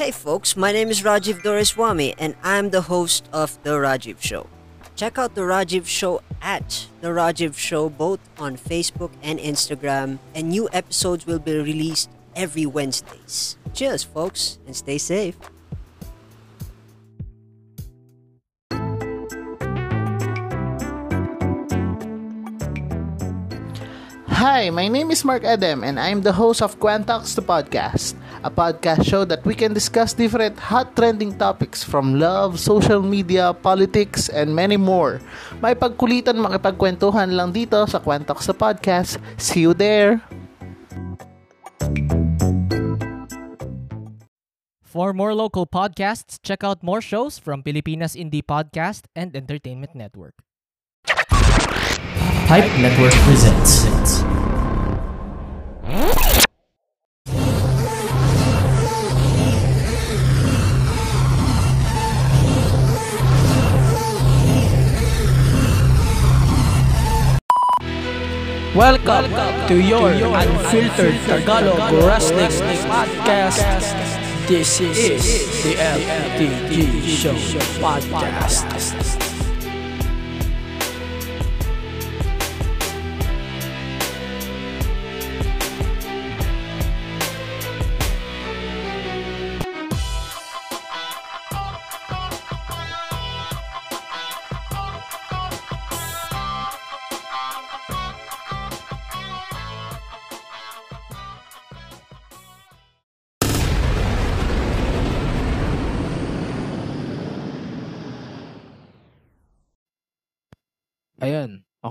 Hey folks, my name is Rajiv Doreswamy and I'm the host of The Rajiv Show. Check out The Rajiv Show at The Rajiv Show both on Facebook and Instagram, and new episodes will be released every Wednesdays. Cheers, folks, and stay safe. Hi, my name is Mark Adam and I'm the host of Quantox the Podcast, a podcast show that we can discuss different hot trending topics from love, social media, politics, and many more. May pagkulitan makipagkwentuhan lang dito sa Quantox the Podcast. See you there! For more local podcasts, check out more shows from Pilipinas Indie Podcast and Entertainment Network. Hype Network presents. Welcome, to your unfiltered Tagalog Wrestling Podcast. This is the LTG Show Podcast.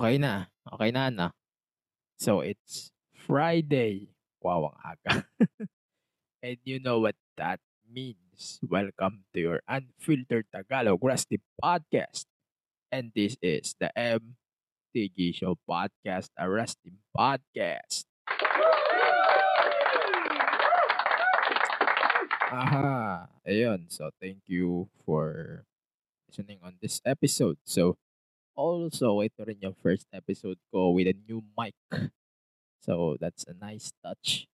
Okay na. Okay na na. So it's Friday. Wow, ang aga. And you know what that means. Welcome to your Unfiltered Tagalog Rusty Podcast. And this is the MTG Show Podcast, a Rusty Podcast. Aha. Ayun. So thank you for listening on this episode. So also, ito rin yung first episode ko with a new mic. So, that's a nice touch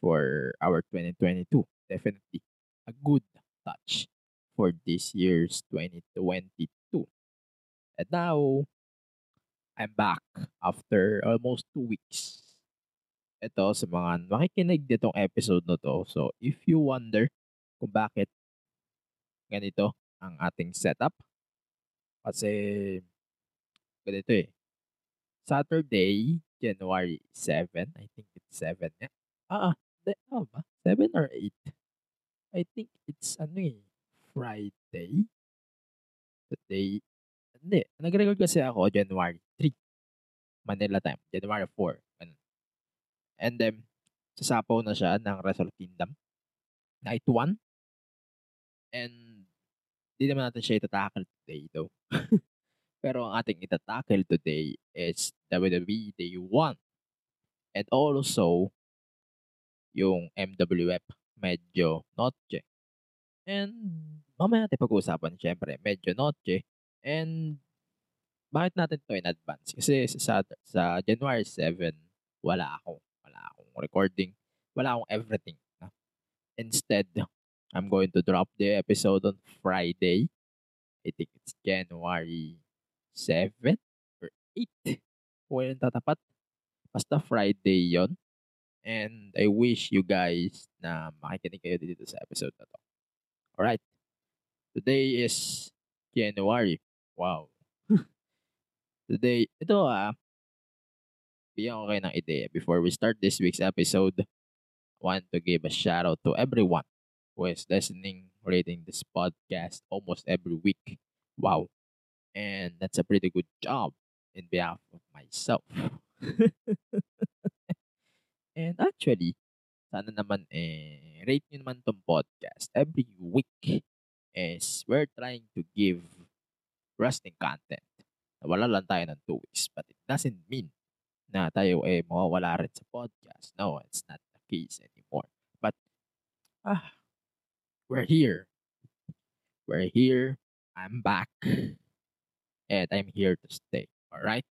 for our 2022. Definitely a good touch for this year's 2022. And now, I'm back after almost two weeks. Ito sa mga makikinig ditong episode na to. So, if you wonder kung bakit ganito ang ating setup, kasi ganito eh. Saturday, January 7. I think it's 7 nga. Ah, ah. De, ah ba? 7 or 8? I think it's ano eh. Friday. Today. Hindi. Nag-record kasi ako January 3. Manila time. January 4. Ganun. And then, sasapaw na siya ng Wrestle Kingdom. Night 1. And, di naman natin siya itatakal today though. Pero ang ating itatackle today is WWE Day 1. And also, yung MWF medyo notche. And mamaya natin pag-uusapan, syempre, medyo notche. And bakit natin to in advance? Kasi sa, sa January 7, wala ako. Wala akong recording. Wala akong everything. Instead, I'm going to drop the episode on Friday. I think it's January 7 or 8. Kung yung tatapat. Basta Friday yon And I wish you guys na makikinig kayo dito sa episode na to. Alright. Today is January. Wow. Today, ito ah, bigyan ko kayo ng ideya. Before we start this week's episode, I want to give a shout out to everyone who is listening, rating this podcast almost every week. Wow. And that's a pretty good job in behalf of myself. And actually, sana naman eh, rate nyo naman tong podcast every week is we're trying to give wrestling content. Wala lang tayo ng two weeks, but it doesn't mean na tayo eh mawawala rin sa podcast. No, it's not the case anymore. But, ah, we're here. We're here. I'm back. And I'm here to stay. Alright?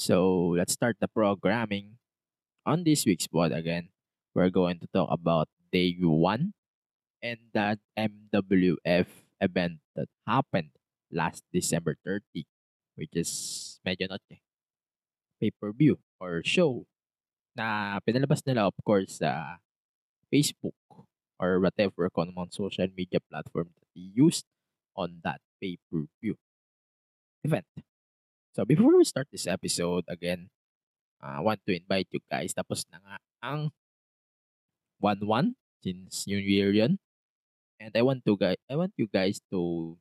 So, let's start the programming. On this week's pod again, we're going to talk about day one and that MWF event that happened last December 30, which is Medianoche eh, pay-per-view or show na pinalabas nila of course sa Facebook or whatever anong social media platform that they used on that pay-per-view event. So before we start this episode, again, uh, I want to invite you guys. Tapos na nga ang 1-1 since New Year yun. And I want to guys, I want you guys to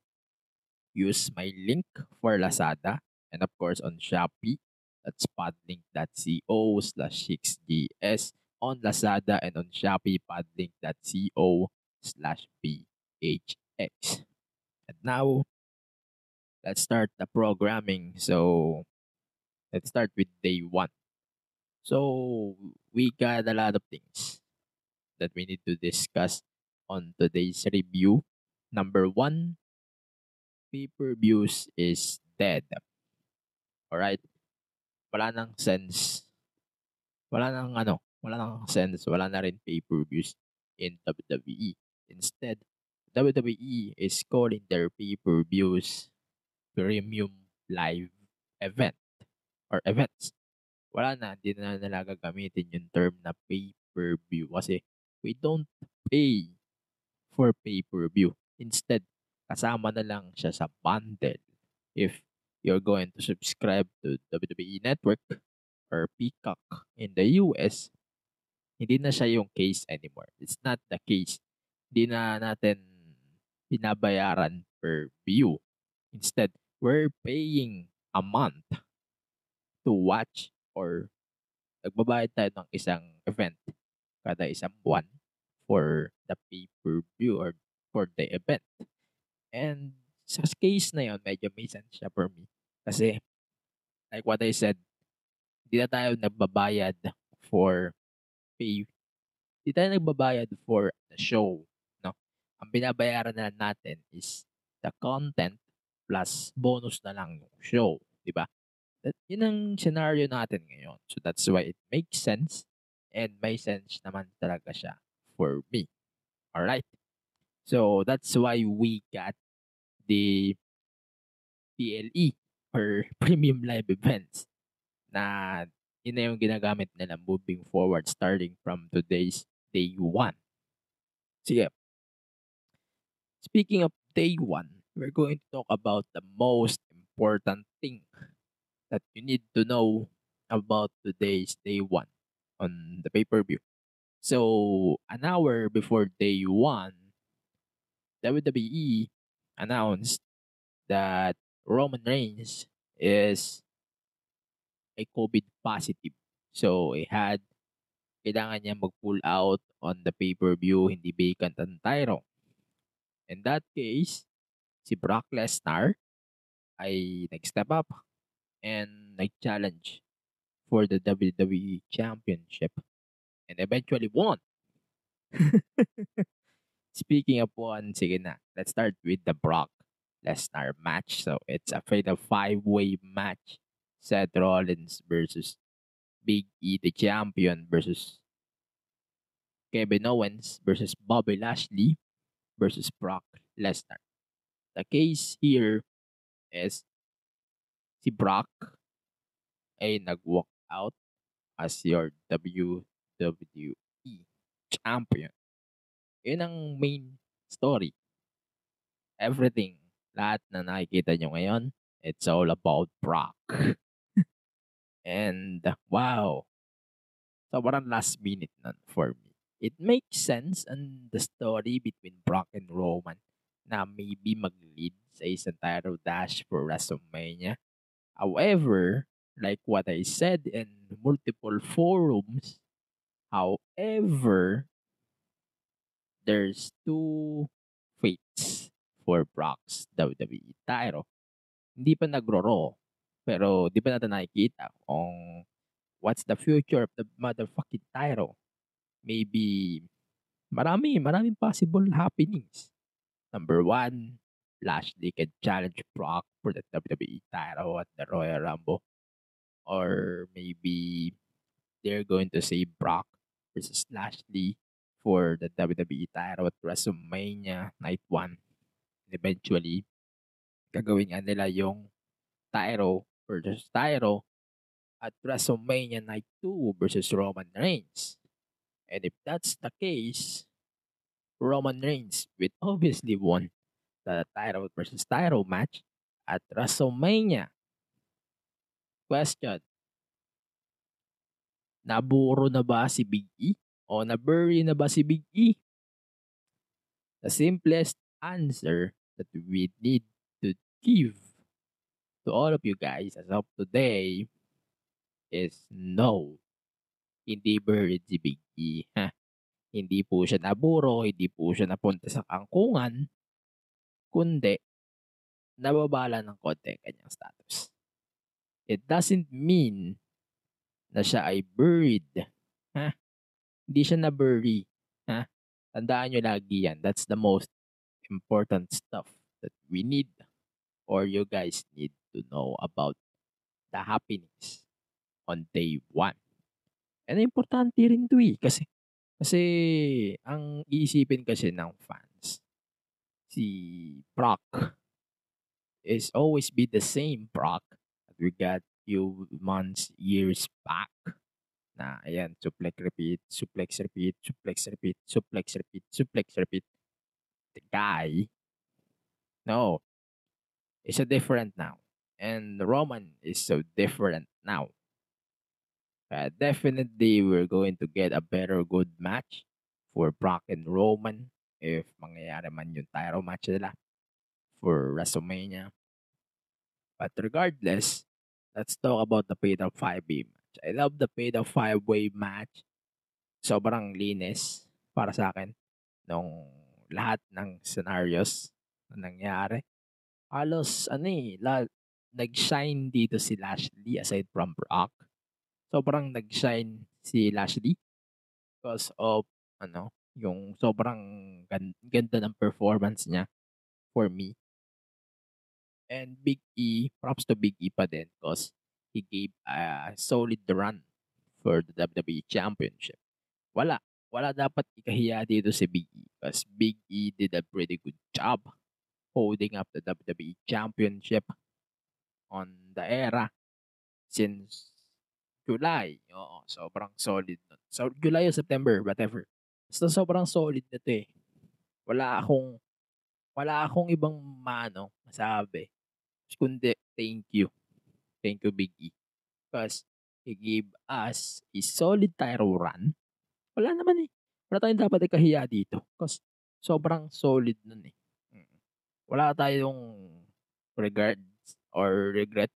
use my link for Lazada and of course on Shopee. That's podlink.co slash 6GS on Lazada and on Shopee podlink.co slash BHX. And now, let's start the programming. So, let's start with day one. So, we got a lot of things that we need to discuss on today's review. Number one, pay-per-views is dead. Alright? Wala nang sense. Wala nang ano, wala nang sense, wala na rin pay-per-views in WWE. Instead, WWE is calling their pay-per-views premium live event or events. Wala na, hindi na nila gagamitin yung term na pay-per-view kasi we don't pay for pay-per-view. Instead, kasama na lang siya sa bundle. If you're going to subscribe to WWE Network or Peacock in the US, hindi na siya yung case anymore. It's not the case. Hindi na natin binabayaran per view. Instead, we're paying a month to watch or nagbabayad tayo ng isang event kada isang buwan for the pay-per-view or for the event. And sa case na yon medyo may sense siya for me. Kasi, like what I said, hindi na tayo nagbabayad for pay. Hindi tayo nagbabayad for the show. No? Ang binabayaran na natin is the content plus bonus na lang yung show. Di ba? That, yun ang scenario natin ngayon. So that's why it makes sense and may sense naman talaga siya for me. Alright? So that's why we got the PLE or Premium Live Events na yun na yung ginagamit nila moving forward starting from today's day 1. Sige. Speaking of day 1, we're going to talk about the most important thing that you need to know about today's day 1 on the pay-per-view. So, an hour before day 1, WWE announced that Roman Reigns is a COVID positive. So, he had kailangan niya mag-pull out on the pay-per-view, hindi vacant ang title. In that case, si Brock Lesnar ay nag-step up and nag-challenge for the WWE Championship and eventually won. Speaking of one, sige na, let's start with the Brock Lesnar match. So it's a fatal five-way match. Seth Rollins versus Big E, the champion, versus Kevin Owens versus Bobby Lashley versus Brock Lesnar. The case here is si Brock ay nag-walk out as your WWE champion. Yun ang main story. Everything, lahat na nakikita nyo ngayon, it's all about Brock. And wow, sobrang last minute nun for me. It makes sense and the story between Brock and Roman na maybe mag-lead sa isang title dash for WrestleMania. However, like what I said in multiple forums, however, there's two fates for Brock's WWE title. Hindi pa nagro pero di pa natin nakikita kung what's the future of the motherfucking title. Maybe marami, maraming possible happenings. Number one, Lashley can challenge Brock for the WWE title at the Royal Rumble. Or maybe they're going to say Brock versus Lashley for the WWE title at WrestleMania Night 1. And eventually, gagawin nila yung title versus title at WrestleMania Night 2 versus Roman Reigns. And if that's the case, Roman Reigns will obviously won the title versus title match at WrestleMania. Question. Naburo na ba si Big E? O na-bury na ba si Big E? The simplest answer that we need to give to all of you guys as of today is no. Hindi buried si Big E. Ha? Hindi po siya naburo, hindi po siya napunta sa kangkungan, kundi nababala ng konti ang kanyang status. It doesn't mean na siya ay buried. Ha? Hindi siya na-bury. Ha? Tandaan nyo lagi yan. That's the most important stuff that we need or you guys need to know about the happenings on day one. And importante rin to eh. Kasi, kasi ang iisipin kasi ng fans, si Brock is always be the same Brock that we got few months, years back. Na, ayan, suplex repeat, suplex repeat, suplex repeat, suplex repeat, suplex repeat. The guy, no, is a different now. And Roman is so different now. Uh, definitely, we're going to get a better good match for Brock and Roman if mangyayari man yung title match nila for WrestleMania. But regardless, let's talk about the Fatal 5-way match. I love the Fatal 5-way match. Sobrang linis para sa akin nung lahat ng scenarios na nangyari. Halos, ano eh, la- nag-shine dito si Lashley aside from Brock. Sobrang nag-shine si Lashley because of, ano, yung sobrang gan- ganda ng performance niya for me. And Big E, props to Big E pa din because he gave a solid run for the WWE Championship. Wala. Wala dapat ikahiya dito si Big E because Big E did a pretty good job holding up the WWE Championship on the era since July. Oo, sobrang solid nun. So, July o September, whatever. Basta sobrang solid na to eh. Wala akong wala akong ibang mano masabi kundi thank you. Thank you, Big E. Because he gave us a solid title run. Wala naman eh. Wala tayong dapat ikahiya dito. Because sobrang solid nun eh. Mm. Wala tayong regards or regret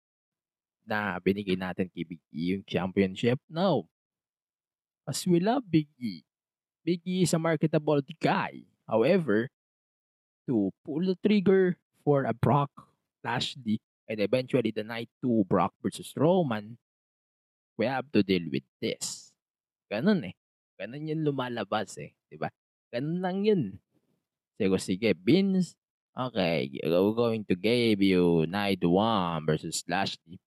na binigay natin kay Big E yung championship. No. Because we love Big E. Big E is a marketable guy. However, to pull the trigger for a Brock Lashley, and eventually the night 2 Brock versus Roman, we have to deal with this. Ganun eh. Ganun yung lumalabas eh. Diba? Ganun lang yun. Sige, sige, Vince, okay, we're going to give you night 1 versus Lashley,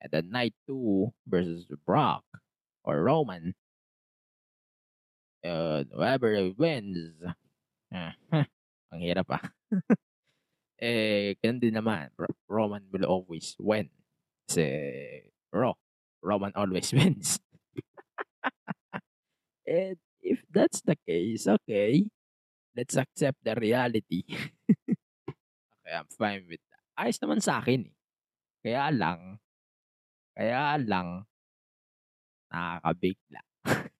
and then night 2 versus Brock or Roman. Uh, whoever wins. Ah, ang hirap ah. eh, ganun din naman. Ro- Roman will always win. Kasi, Raw, Roman always wins. And if that's the case, okay, let's accept the reality. okay, I'm fine with that. Ayos naman sa akin eh. Kaya lang, kaya lang, nakakabigla.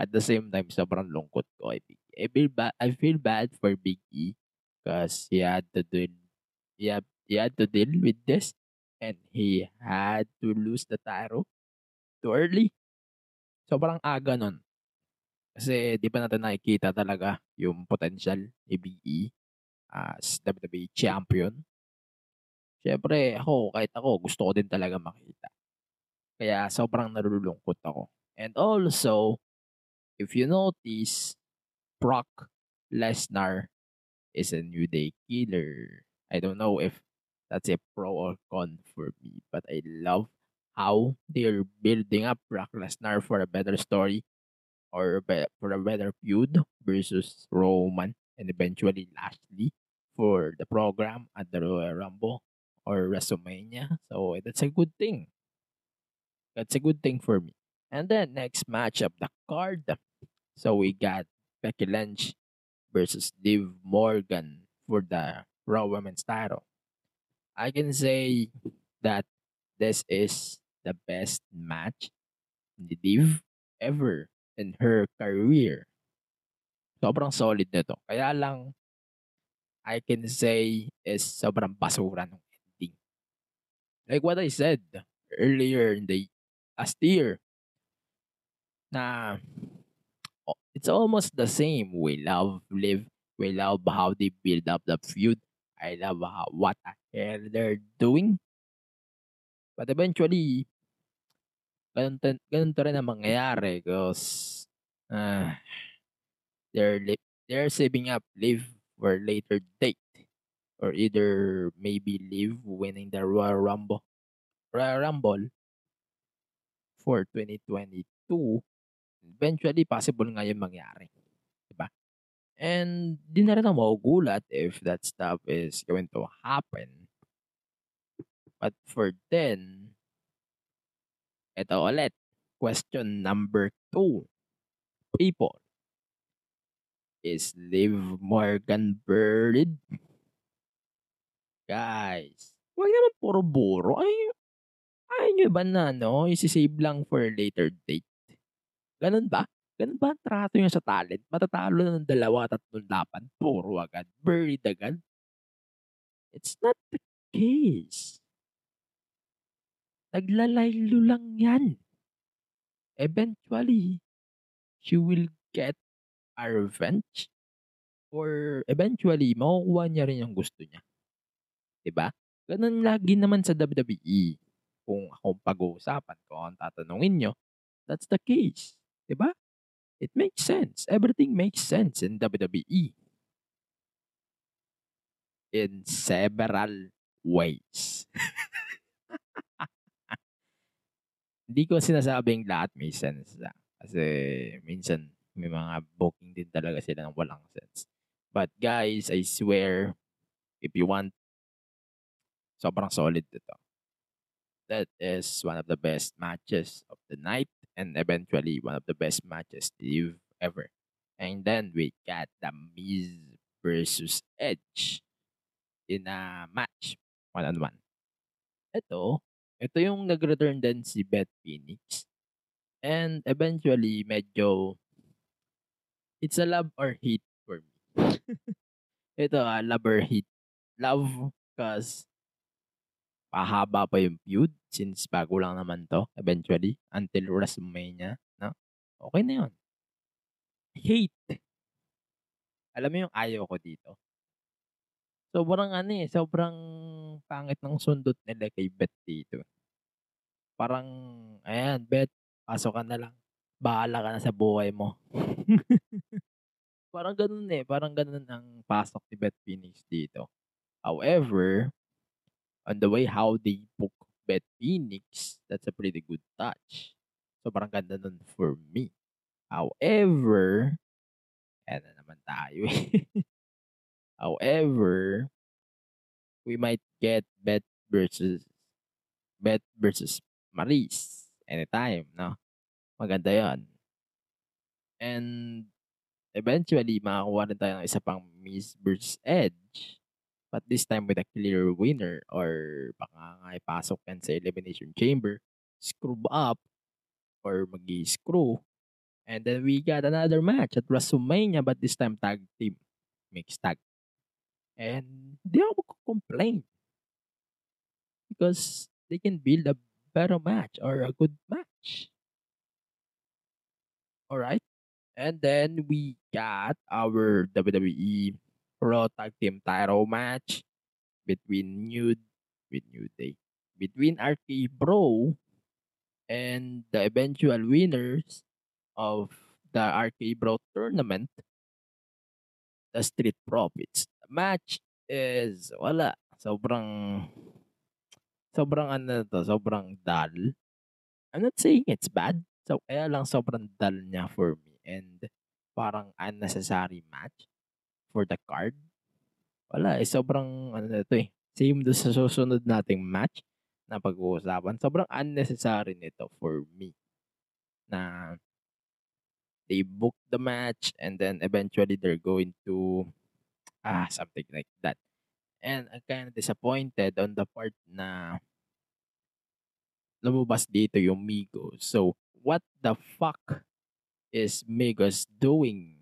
At the same time, sobrang lungkot ko kay. I feel bad, I feel bad for Big E because he had to deal, he had, he had to deal with this and he had to lose the title too early. Sobrang aga nun. Kasi di pa natin nakikita talaga yung potential ni Big E as WWE champion. Siyempre, ako, kahit ako, gusto ko din talaga makita. Kaya sobrang nalulungkot ako. And also, if you notice, Brock Lesnar is a New Day killer. I don't know if that's a pro or con for me, but I love how they're building up Brock Lesnar for a better story. or for a better feud versus Roman and eventually Lashley for the program at the Royal Rumble or WrestleMania. So that's a good thing. That's a good thing for me. And then next match of the card. So we got Becky Lynch versus Liv Morgan for the Raw Women's title. I can say that this is the best match Liv ever in her career. Sobrang solid nito. Kaya lang, I can say is sobrang basura ng ending. Like what I said earlier in the last steer. na it's almost the same. We love live. We love how they build up the feud. I love what the hell they're doing. But eventually, ganun, ganun rin ang mangyayari because uh, they're, li- they're saving up live for later date. Or either maybe Liv winning the Royal Rumble, Royal Rumble for 2022 eventually possible nga yung mangyari. Diba? And di na rin ako magugulat if that stuff is going to happen. But for then, ito ulit. Question number two. People. Is Liv Morgan buried? Guys, huwag naman puro buro. Ay, ay nyo ba na, no? Isisave lang for later date. Ganun ba? Ganun ba ang trato nyo sa talent? Matatalo na ng dalawa, tatlong laban, puro agad, buried agad. It's not the case. Naglalaylo lang yan. Eventually, she will get a revenge or eventually, makukuha niya rin yung gusto niya. ba? Ganun lagi naman sa WWE. Kung akong pag-uusapan, kung ang tatanungin nyo, that's the case. ba? It makes sense. Everything makes sense in WWE. In several ways. Hindi ko sinasabing lahat may sense lang. Kasi minsan may mga booking din talaga sila ng walang sense. But guys, I swear, if you want, sobrang solid ito. That is one of the best matches of the night and eventually one of the best matches you've ever. And then we got the Miz versus Edge in a match, one-on-one. Ito, ito yung nag-return din si Beth Phoenix. And eventually, medyo, it's a love or hate for me. ito, ah, love or hate. Love, cause pahaba pa yung feud since bago lang naman to eventually until WrestleMania, no? Okay na yun. Hate. Alam mo yung ayaw ko dito? Sobrang ano eh, sobrang pangit ng sundot nila kay Beth dito. Parang, ayan, Beth, pasok ka na lang. Bahala ka na sa buhay mo. parang ganun eh, parang ganun ang pasok ni Beth Phoenix dito. However, on the way how they book Beth Phoenix, that's a pretty good touch. So, parang ganda nun for me. However, ayan na naman tayo eh. However, we might get Beth versus Beth versus Maris anytime, no? Maganda yon. And eventually, makakuha rin tayo ng isa pang Miss versus Edge. But this time with a clear winner or baka nga ipasok yan sa Elimination Chamber, screw up or mag screw And then we got another match at WrestleMania but this time tag team. Mixed tag. And di ako magko-complain. Because they can build a better match or a good match. Alright? And then we got our WWE Raw Tag Team title match between New with New Day. Between RK Bro and the eventual winners of the RK Bro tournament, the Street Profits. The match is wala. Sobrang sobrang ano to, sobrang dull. I'm not saying it's bad. So, kaya lang sobrang dull niya for me. and parang unnecessary match for the card. Wala eh, sobrang ano na to eh. Same do sa susunod nating match na pag-uusapan. Sobrang unnecessary nito for me. Na they book the match and then eventually they're going to ah something like that. And I'm kind of disappointed on the part na lumabas dito yung Migos. So, what the fuck is Migos doing?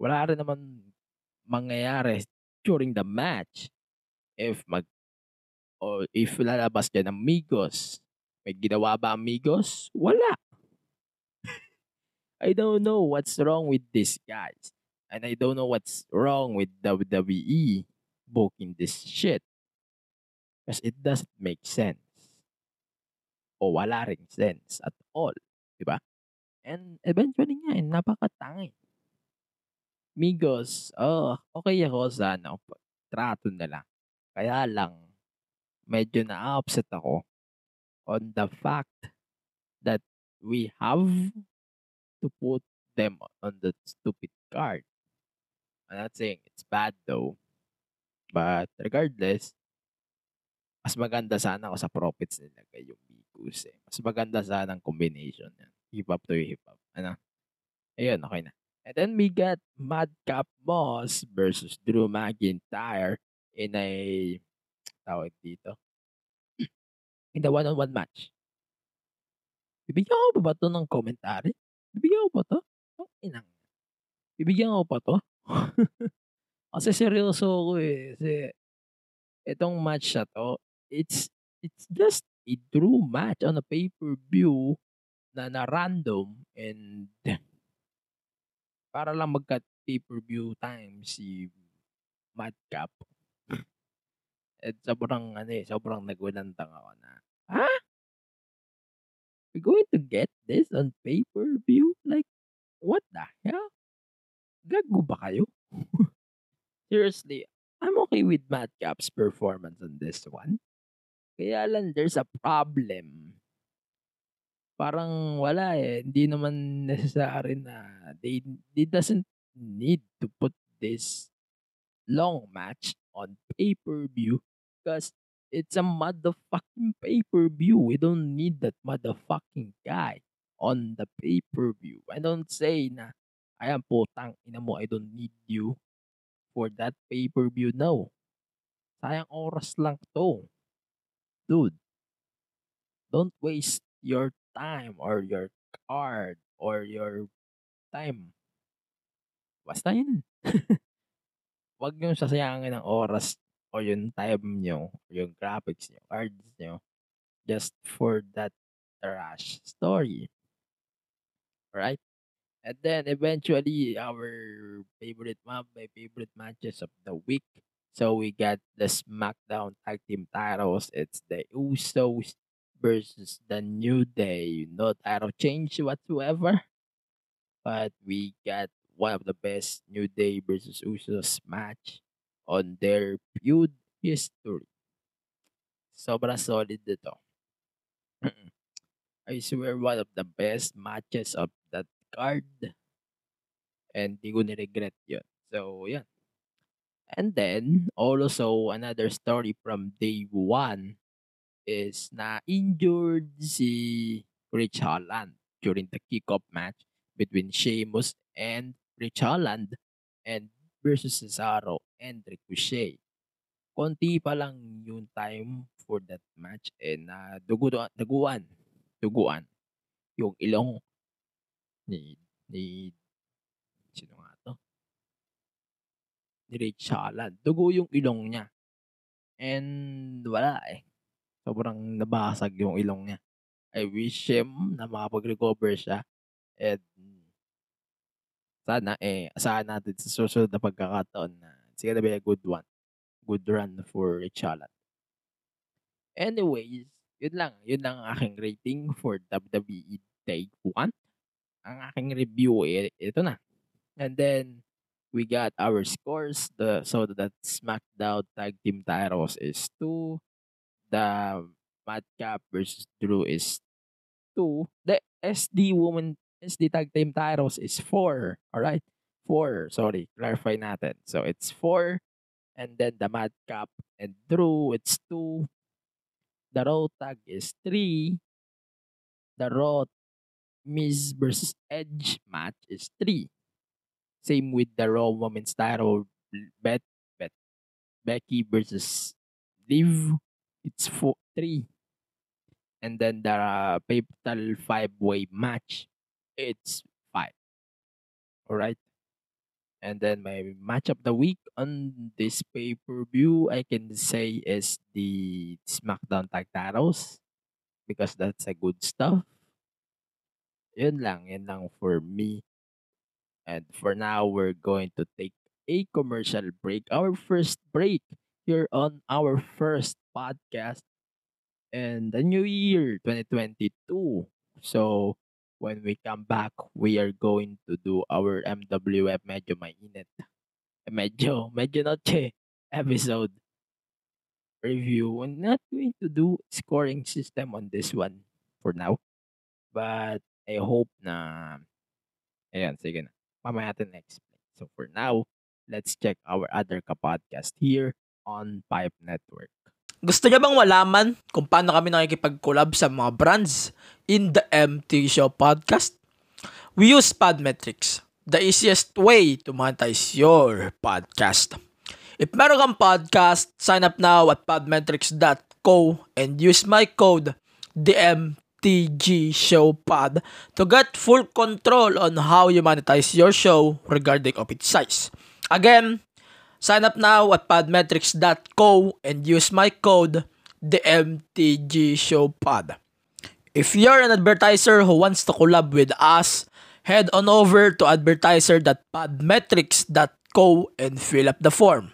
Wala rin naman mangyayari during the match if mag o if lalabas dyan ng Migos. May ginawa ba ang Migos? Wala. I don't know what's wrong with these guys. And I don't know what's wrong with WWE booking this shit. Because it doesn't make sense. O wala ring sense at all. Diba? And eventually nga, eh, napakatangi. Migos, oh, okay ako sa ano, trato na lang. Kaya lang, medyo na-upset ako on the fact that we have to put them on the stupid card. I'm not saying it's bad though. But regardless, mas maganda sana ako sa profits nila kay yung Migos eh. Mas maganda sana ang combination yan. Hip hop to hip hop. Ano? Ayun, okay na. And then we got Madcap Moss versus Drew McIntyre in a tawag dito. In the one-on-one match. Bibigyan ko pa ba to ng commentary? Bibigyan ko pa to? Ang inang. Bibigyan ko pa to? Kasi seryoso ako eh. Kasi itong match na to, it's it's just a true match on a pay-per-view na na random and para lang magka pay-per-view time si Madcap. At sobrang ano eh, sobrang nagulantang ako na, ha? We're going to get this on pay-per-view? Like, what the hell? Gago ba kayo? Seriously, I'm okay with Madcap's performance on this one. Kaya lang, there's a problem. Parang wala eh. Hindi naman necessary na they, they doesn't need to put this long match on pay-per-view because it's a motherfucking pay-per-view. We don't need that motherfucking guy on the pay-per-view. I don't say na, ayan putang ina mo, I don't need you for that pay-per-view. No. Sayang oras lang to. Dude, don't waste your time or your card or your time. Basta yun. Huwag nyo sasayangin ng oras o yung time nyo, yung graphics nyo, cards nyo, just for that trash story. Right? And then eventually our favorite map, my favorite matches of the week. So we got the SmackDown Tag Team titles. It's the Usos versus the New Day. No title change whatsoever. But we got one of the best New Day versus Usos match on their feud history. Sobra solid ito. I swear one of the best matches of that card. And di ko niregret yun. So, yeah. And then, also, another story from day one is na injured si Rich Holland during the kickoff match between Sheamus and Rich Holland and versus Cesaro and Ricochet. Konti pa lang yung time for that match and na uh, dugo, duguan, duguan yung ilong ni ni sino nga to? Ni Rich Holland. Dugo yung ilong niya. And wala eh. Sobrang nabasag yung ilong niya. I wish him na makapag-recover siya. And sana eh, asahan natin sa susunod na pagkakataon na it's gonna be a good one. Good run for Holland. Anyways, yun lang. Yun lang ang aking rating for WWE Day 1. Ang aking review, eh, ito na. And then, we got our scores. The So, that SmackDown Tag Team titles is 2. The Madcap versus Drew is 2. The SD Since the tag team titles is four. Alright? Four. Sorry. Clarify natin. So it's four. And then the Madcap and Drew, it's two. The Raw tag is three. The Raw Miz versus Edge match is three. Same with the Raw Women's title, Bet, Bet, Becky versus Liv, it's four, three. And then the uh, Fatal five way match, it's five. Alright. And then my match of the week on this pay per view, I can say is the SmackDown Tag Titles because that's a good stuff. Yun lang, yun lang for me. And for now, we're going to take a commercial break. Our first break here on our first podcast in the new year 2022. So, when we come back, we are going to do our MWF medyo mainit. eh, Medyo, medyo noche episode review. We're not going to do scoring system on this one for now. But I hope na ayan, sige na. Mamaya natin na-explain. So for now, let's check our other ka-podcast here on Pipe Network. Gusto niya bang malaman kung paano kami nakikipag-collab sa mga brands in the MT Show podcast? We use Podmetrics, the easiest way to monetize your podcast. If meron kang podcast, sign up now at podmetrics.co and use my code DMTG Show Pod to get full control on how you monetize your show regarding of its size. Again, Sign up now at podmetrics.co and use my code TheMTGShowPod. If you're an advertiser who wants to collab with us, head on over to advertiser.podmetrics.co and fill up the form.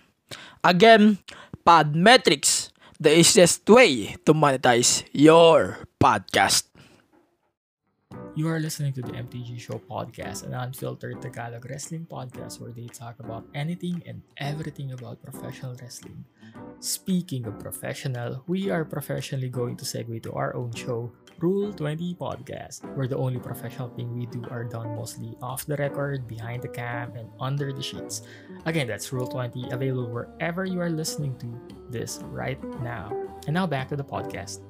Again, Podmetrics, the easiest way to monetize your podcast. You are listening to the MTG Show podcast, an unfiltered Tagalog wrestling podcast where they talk about anything and everything about professional wrestling. Speaking of professional, we are professionally going to segue to our own show, Rule 20 Podcast, where the only professional thing we do are done mostly off the record, behind the cam, and under the sheets. Again, that's Rule 20, available wherever you are listening to this right now. And now back to the podcast.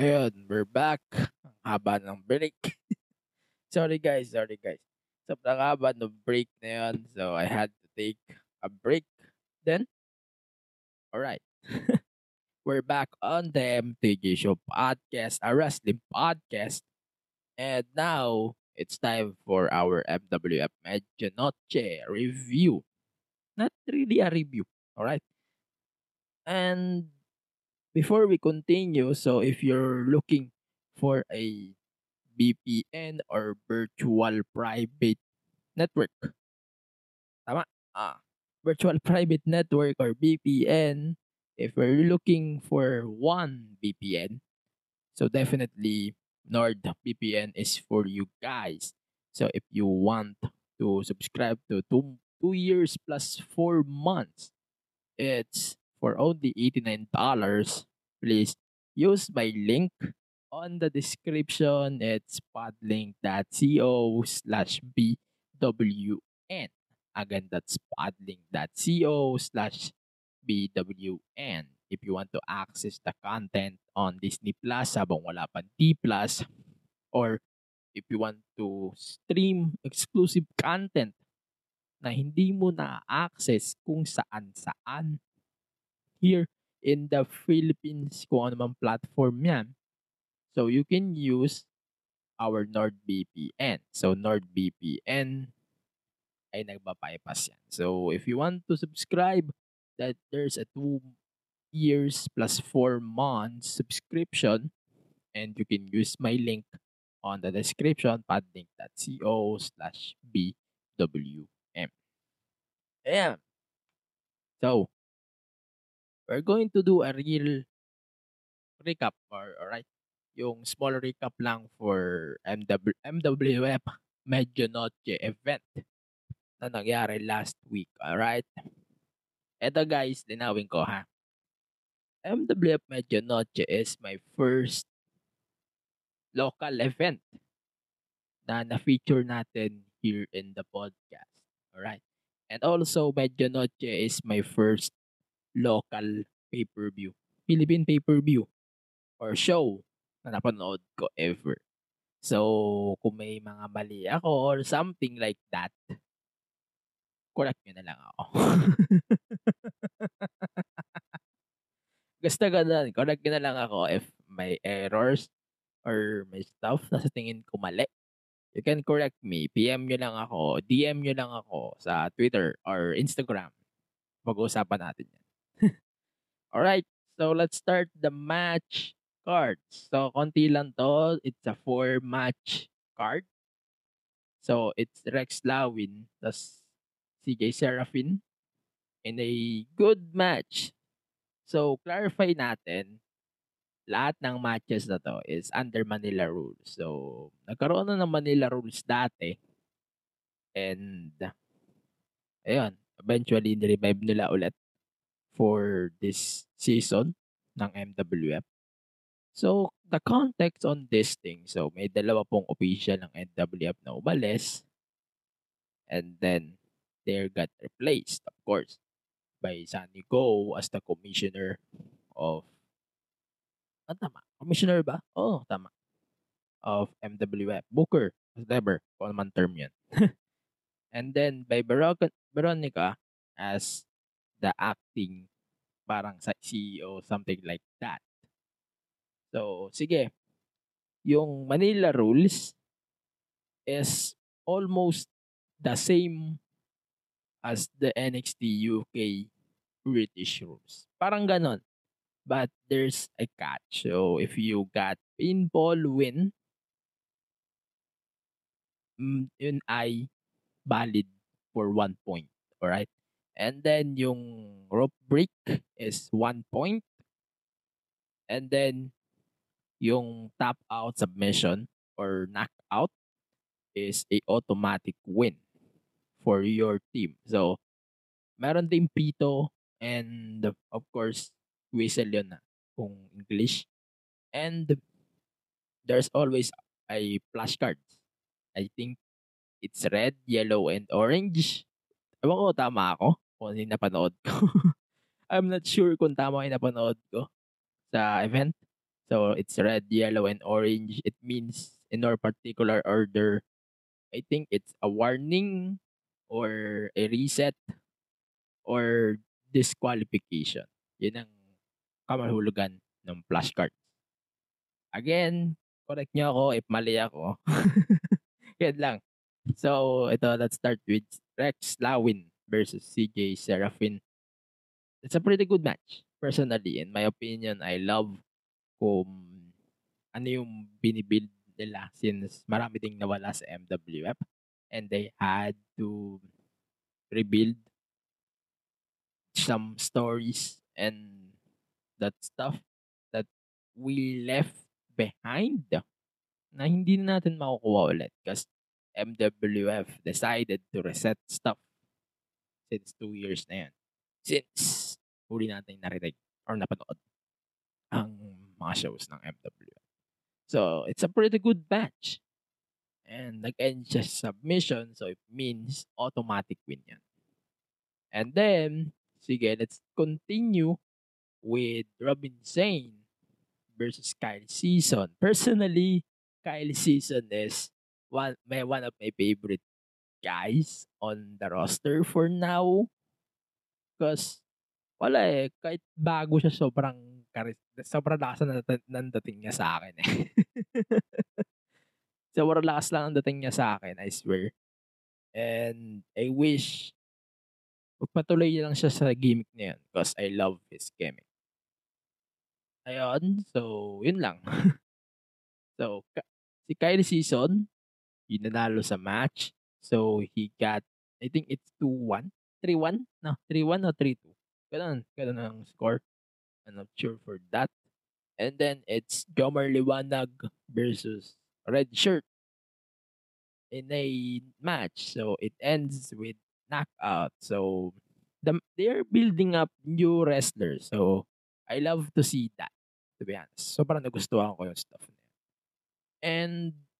Ayun, we're back. Ang haba ng break. sorry guys, sorry guys. Sobrang haba ng break na yun. So, I had to take a break. Then, alright. we're back on the MTG Show podcast, a wrestling podcast. And now, it's time for our MWF Medianoche review. Not really a review, alright? And before we continue, so if you're looking for a VPN or virtual private network, tama? Ah, virtual private network or VPN, if you're looking for one VPN, so definitely NordVPN is for you guys. So if you want to subscribe to two, two years plus four months, it's for only $89, please use my link on the description. It's podlink.co slash BWN. Again, that's podlink.co slash BWN. If you want to access the content on Disney Plus habang wala pang D Plus or if you want to stream exclusive content na hindi mo na-access kung saan-saan here in the Philippines kung ano mang platform yan. So you can use our NordVPN. So NordVPN ay nagpa-bypass yan. So if you want to subscribe, that there's a two years plus four months subscription and you can use my link on the description padlink.co slash BWM. Ayan. So, we're going to do a real recap or alright yung small recap lang for MW, MWF Medyo Noche event na nangyari last week alright eto guys linawin ko ha MWF Medyo Noche is my first local event na na-feature natin here in the podcast. Alright? And also, Medyo Noche is my first local pay-per-view. Philippine pay-per-view or show na napanood ko ever. So, kung may mga mali ako or something like that, correct nyo na lang ako. Gusto ganun, correct nyo na lang ako if may errors or may stuff na sa tingin ko mali. You can correct me. PM nyo lang ako. DM nyo lang ako sa Twitter or Instagram. Pag-uusapan natin yan. Alright, so let's start the match cards. So, konti lang to. It's a four-match card. So, it's Rex Lawin, tas CJ Serafin in a good match. So, clarify natin, lahat ng matches na to is under Manila rules. So, nagkaroon na ng Manila rules dati. And, ayun, eventually, nirevive nila ulit for this season ng MWF. So, the context on this thing, so may dalawa pong official ng MWF na umalis. And then, they got replaced, of course, by Sunny Go as the commissioner of Ah, tama. Commissioner ba? Oo, tama. Of MWF. Booker. Whatever. Kung naman term yun. And then, by Veronica as the acting parang sa CEO, something like that. So, sige. Yung Manila rules is almost the same as the NXT UK British rules. Parang ganon. But there's a catch. So, if you got pinball win, mm, yun ay valid for one point. Alright? And then, yung rope break is one point. And then, yung tap out submission or knockout is a automatic win for your team. So, meron ding pito and of course, whistle yun na kung English. And there's always a flashcard. I think it's red, yellow, and orange. Ewan ko, tama ako kung ano yung napanood ko. I'm not sure kung tama yung napanood ko sa event. So, it's red, yellow, and orange. It means in no particular order. I think it's a warning or a reset or disqualification. Yun ang kamahulugan ng flashcard. Again, correct nyo ako if mali ako. Yan lang. So, ito, let's start with Rex Lawin versus CJ Serafin. It's a pretty good match. Personally, in my opinion, I love kung ano yung binibuild nila since marami ding nawala sa MWF and they had to rebuild some stories and that stuff that we left behind na hindi na natin makukuha ulit because MWF decided to reset stuff since two years na yan. Since huli natin narinig or napanood ang mga shows ng MWF. So, it's a pretty good match. And nag-end siya submission, so it means automatic win yan. And then, sige, let's continue with Robin Zane versus Kyle Season. Personally, Kyle Season is one may one of my favorite guys on the roster for now. Because wala eh, kahit bago siya sobrang karis sobrang lakas na nat- ng dating niya sa akin eh. sobrang lakas lang ang dating niya sa akin, I swear. And I wish magpatuloy lang siya sa gimmick na yan because I love his gimmick. Ayun, so yun lang. so, ka- si Kylie Season, yung nanalo sa match. So, he got, I think it's 2-1? 3-1? No, 3-1 o 3-2? Ganun, ganun ang score. I'm not sure for that. And then, it's Jomar Liwanag versus Red Shirt in a match. So, it ends with knockout. So, the, they're building up new wrestlers. So, I love to see that. To be honest. Sobrang nagustuhan ko yung stuff na yun. And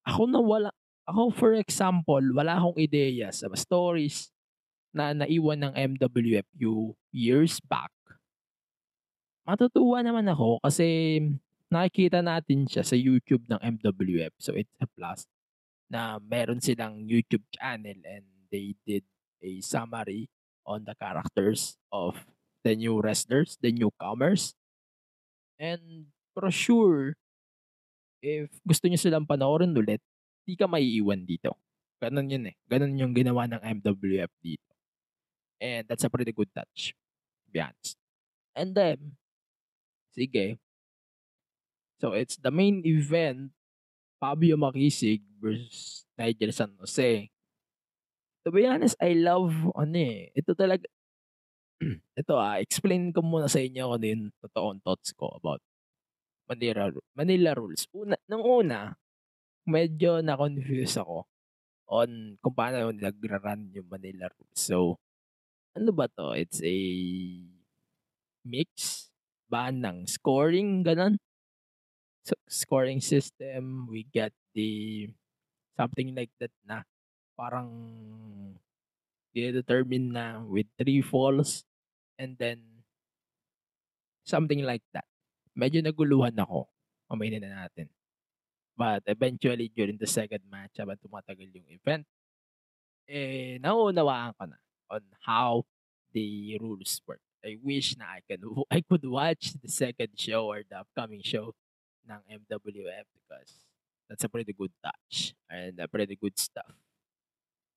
ako na wala, ako for example, wala akong ideya sa stories na naiwan ng MWFU years back. Matutuwa naman ako kasi nakikita natin siya sa YouTube ng MWF. So it's a plus na meron silang YouTube channel and they did a summary on the characters of the new wrestlers, the newcomers. And for sure, if gusto niyo silang panoorin ulit, di ka maiiwan dito. Ganon yun eh. Ganon yung ginawa ng MWF dito. And that's a pretty good touch. To be honest. And then, sige. So, it's the main event. Fabio Makisig versus Nigel San Jose. To be honest, I love, ano eh, ito talaga, ito ah, explain ko muna sa inyo kung ano yung totoong thoughts ko about Manila, Manila rules. Una, nung una, medyo na-confuse ako on kung paano nag-run yung Manila rules. So, ano ba to? It's a mix ba ng scoring, ganun? So, scoring system, we get the something like that na parang determine na with three falls and then something like that. Medyo naguluhan ako. Aminin na natin. But eventually, during the second match, habang tumatagal yung event, eh, nauunawaan ko na on how the rules work. I wish na I can I could watch the second show or the upcoming show ng MWF because that's a pretty good touch and a pretty good stuff.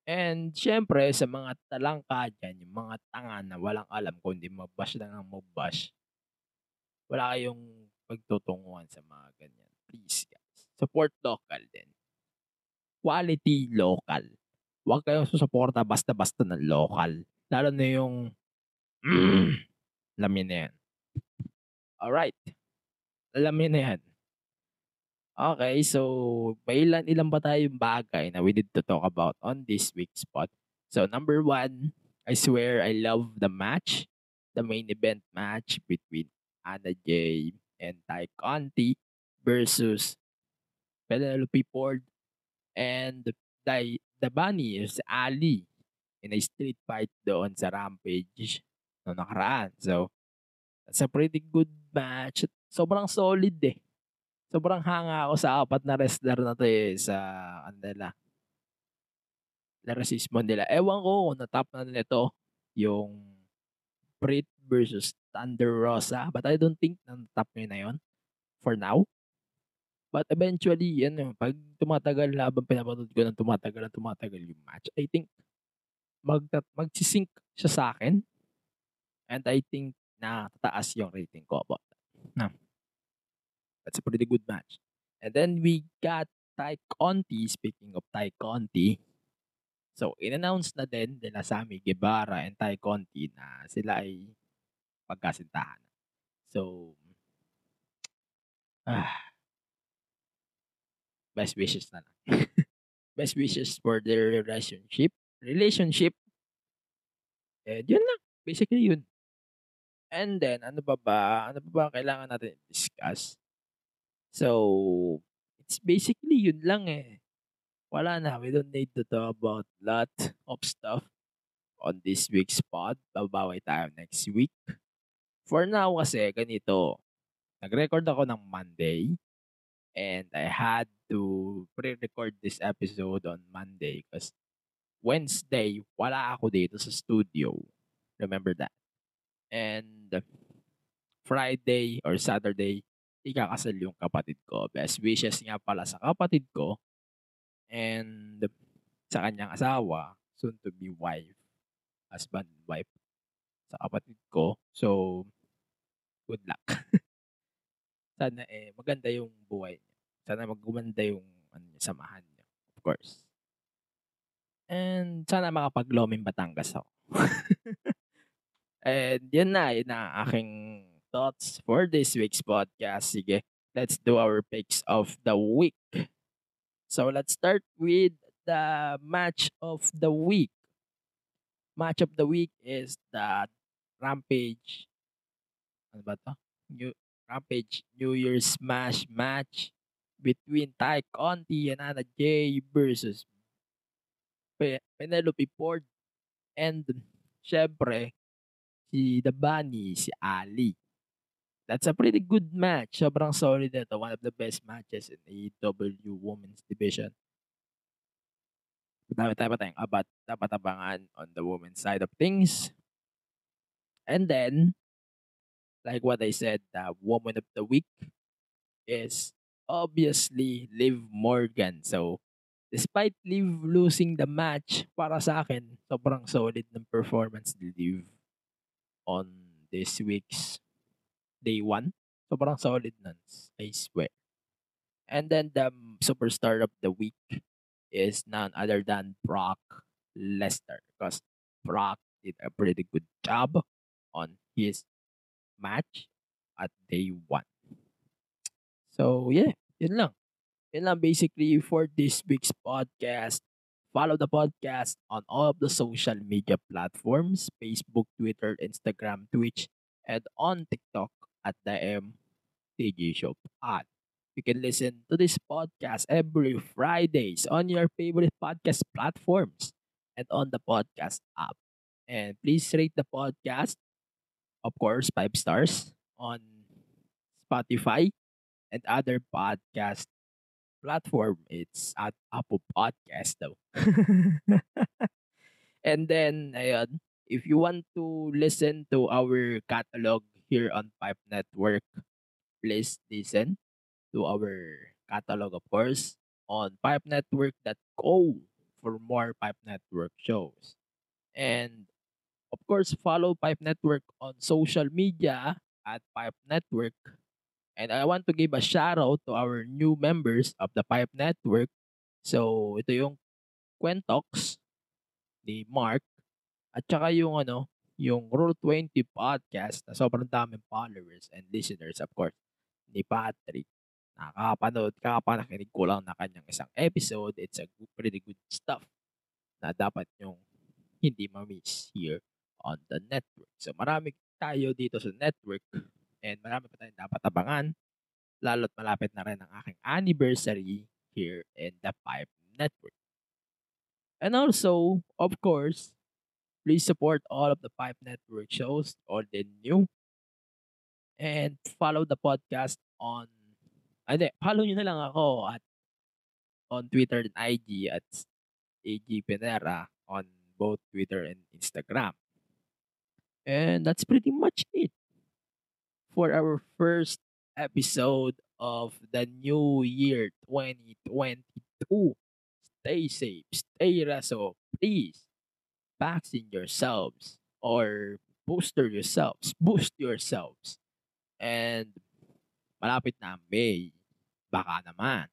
And syempre, sa mga talangka dyan, yung mga tanga na walang alam kundi mabash lang ang mabash, wala kayong pagtutunguhan sa mga ganyan. Please. Support local din. Quality local. Huwag kayong susuporta basta-basta ng local. Lalo na yung mm, alam niyo na yan. Alright. Alam niyo na yan. Okay, so may ilan ilan ba tayong bagay na we need to talk about on this week's spot. So number one, I swear I love the match, the main event match between Anna Jay and Ty Conti versus Penelope Ford and the, the bunny is Ali in a street fight doon sa Rampage no nakaraan. So, that's a pretty good match. Sobrang solid eh sobrang hanga ako sa apat na wrestler na to eh, sa ano nila. Larasismo nila. Ewan ko kung natap na nila to yung Brit versus Thunder Rosa. But I don't think na natap nyo na yon for now. But eventually, yan, pag tumatagal habang pinapanood ko ng tumatagal na tumatagal yung match, I think mag magsisync siya sa akin. And I think na tataas yung rating ko about that. Na. That's a pretty good match. And then we got Ty Conti. Speaking of Ty Conti, so in-announce na din nila Sammy Guevara and Ty Conti na sila ay pagkasintahan. So, ah, best wishes na lang. best wishes for their relationship. Relationship. And yun lang. Basically yun. And then, ano ba ba? Ano ba ba kailangan natin discuss? So, it's basically yun lang eh. Wala na. We don't need to talk about lot of stuff on this week's pod. Babaway tayo next week. For now kasi, ganito. Nag-record ako ng Monday. And I had to pre-record this episode on Monday because Wednesday, wala ako dito sa studio. Remember that. And Friday or Saturday, ikakasal yung kapatid ko. Best wishes nga pala sa kapatid ko and sa kanyang asawa, soon to be wife, husband and wife sa kapatid ko. So, good luck. Sana eh, maganda yung buhay niya. Sana magumanda yung ano, samahan niya. Of course. And sana makapag-Loming Batangas ako. and yun na, yun na aking thoughts for this week's podcast. Sige, let's do our picks of the week. So let's start with the match of the week. Match of the week is the Rampage. Ano ba to? New, Rampage New Year's Smash match between Ty Conti and Anna Jay versus Pe- Penelope Ford and syempre si The Bunny, si Ali. That's a pretty good match. Sobrang solid ito. One of the best matches in AEW Women's Division. Madami tayo pa abat, dapat abangan on the women's side of things. And then, like what I said, the woman of the week is obviously Liv Morgan. So, despite Liv losing the match, para sa akin, sobrang solid ng performance ni Liv on this week's day one. Sobrang solid nun, I swear. And then the superstar of the week is none other than Brock Lesnar because Brock did a pretty good job on his match at day one. So yeah, yun lang. Yun lang basically for this week's podcast. Follow the podcast on all of the social media platforms, Facebook, Twitter, Instagram, Twitch, and on TikTok at the MTG Show Pod. You can listen to this podcast every Fridays on your favorite podcast platforms and on the podcast app. And please rate the podcast, of course, five stars on Spotify and other podcast platform. It's at Apple Podcast though. and then, ayun, if you want to listen to our catalog here on Pipe Network, please listen to our catalog, of course, on pipenetwork.co for more Pipe Network shows. And of course, follow Pipe Network on social media at Pipe Network. And I want to give a shout out to our new members of the Pipe Network. So, ito yung Quentox ni Mark at saka yung ano, yung Rule 20 podcast na sobrang daming followers and listeners of course ni Patrick. Nakakapanood ka pa, nakinig ko lang na kanyang isang episode. It's a good, pretty good stuff na dapat yung hindi ma-miss here on the network. So marami tayo dito sa network and marami pa tayong dapat abangan. Lalo't malapit na rin ang aking anniversary here in the Pipe Network. And also, of course, please support all of the Pipe Network shows, all the new. And follow the podcast on, hindi, follow nyo na lang ako at on Twitter and IG at AG Penera on both Twitter and Instagram. And that's pretty much it for our first episode of the new year 2022. Stay safe, stay reso, please vaccine yourselves or booster yourselves, boost yourselves. And malapit na ang May, baka naman.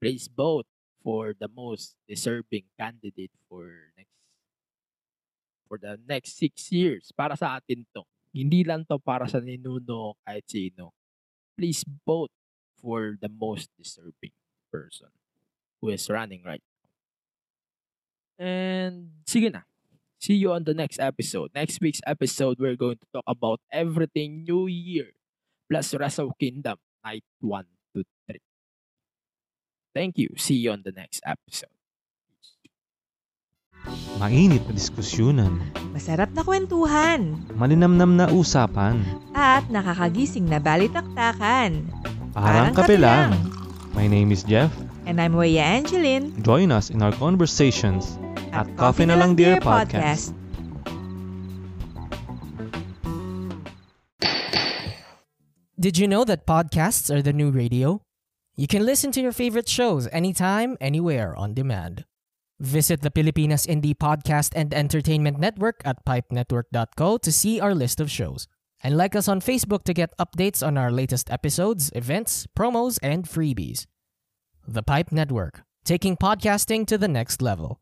Please vote for the most deserving candidate for next for the next six years. Para sa atin to. Hindi lang to para sa ninuno kahit sino. Please vote for the most deserving person who is running right now. And sige na. See you on the next episode. Next week's episode, we're going to talk about everything New Year plus Wrestle Kingdom Night 1 to 3. Thank you. See you on the next episode. Mainit na diskusyonan, Masarap na kwentuhan malinamnam na usapan, at nakakagising na balitaktakan. parang kape lang. My name is Jeff. And I'm Weya Angeline Join us in our conversations at Coffee na Lang Dear Podcast. Did you know that podcasts are the new radio? You can listen to your favorite shows anytime, anywhere on demand. Visit the Pilipinas Indie Podcast and Entertainment Network at pipenetwork.co to see our list of shows. And like us on Facebook to get updates on our latest episodes, events, promos, and freebies. The Pipe Network, taking podcasting to the next level.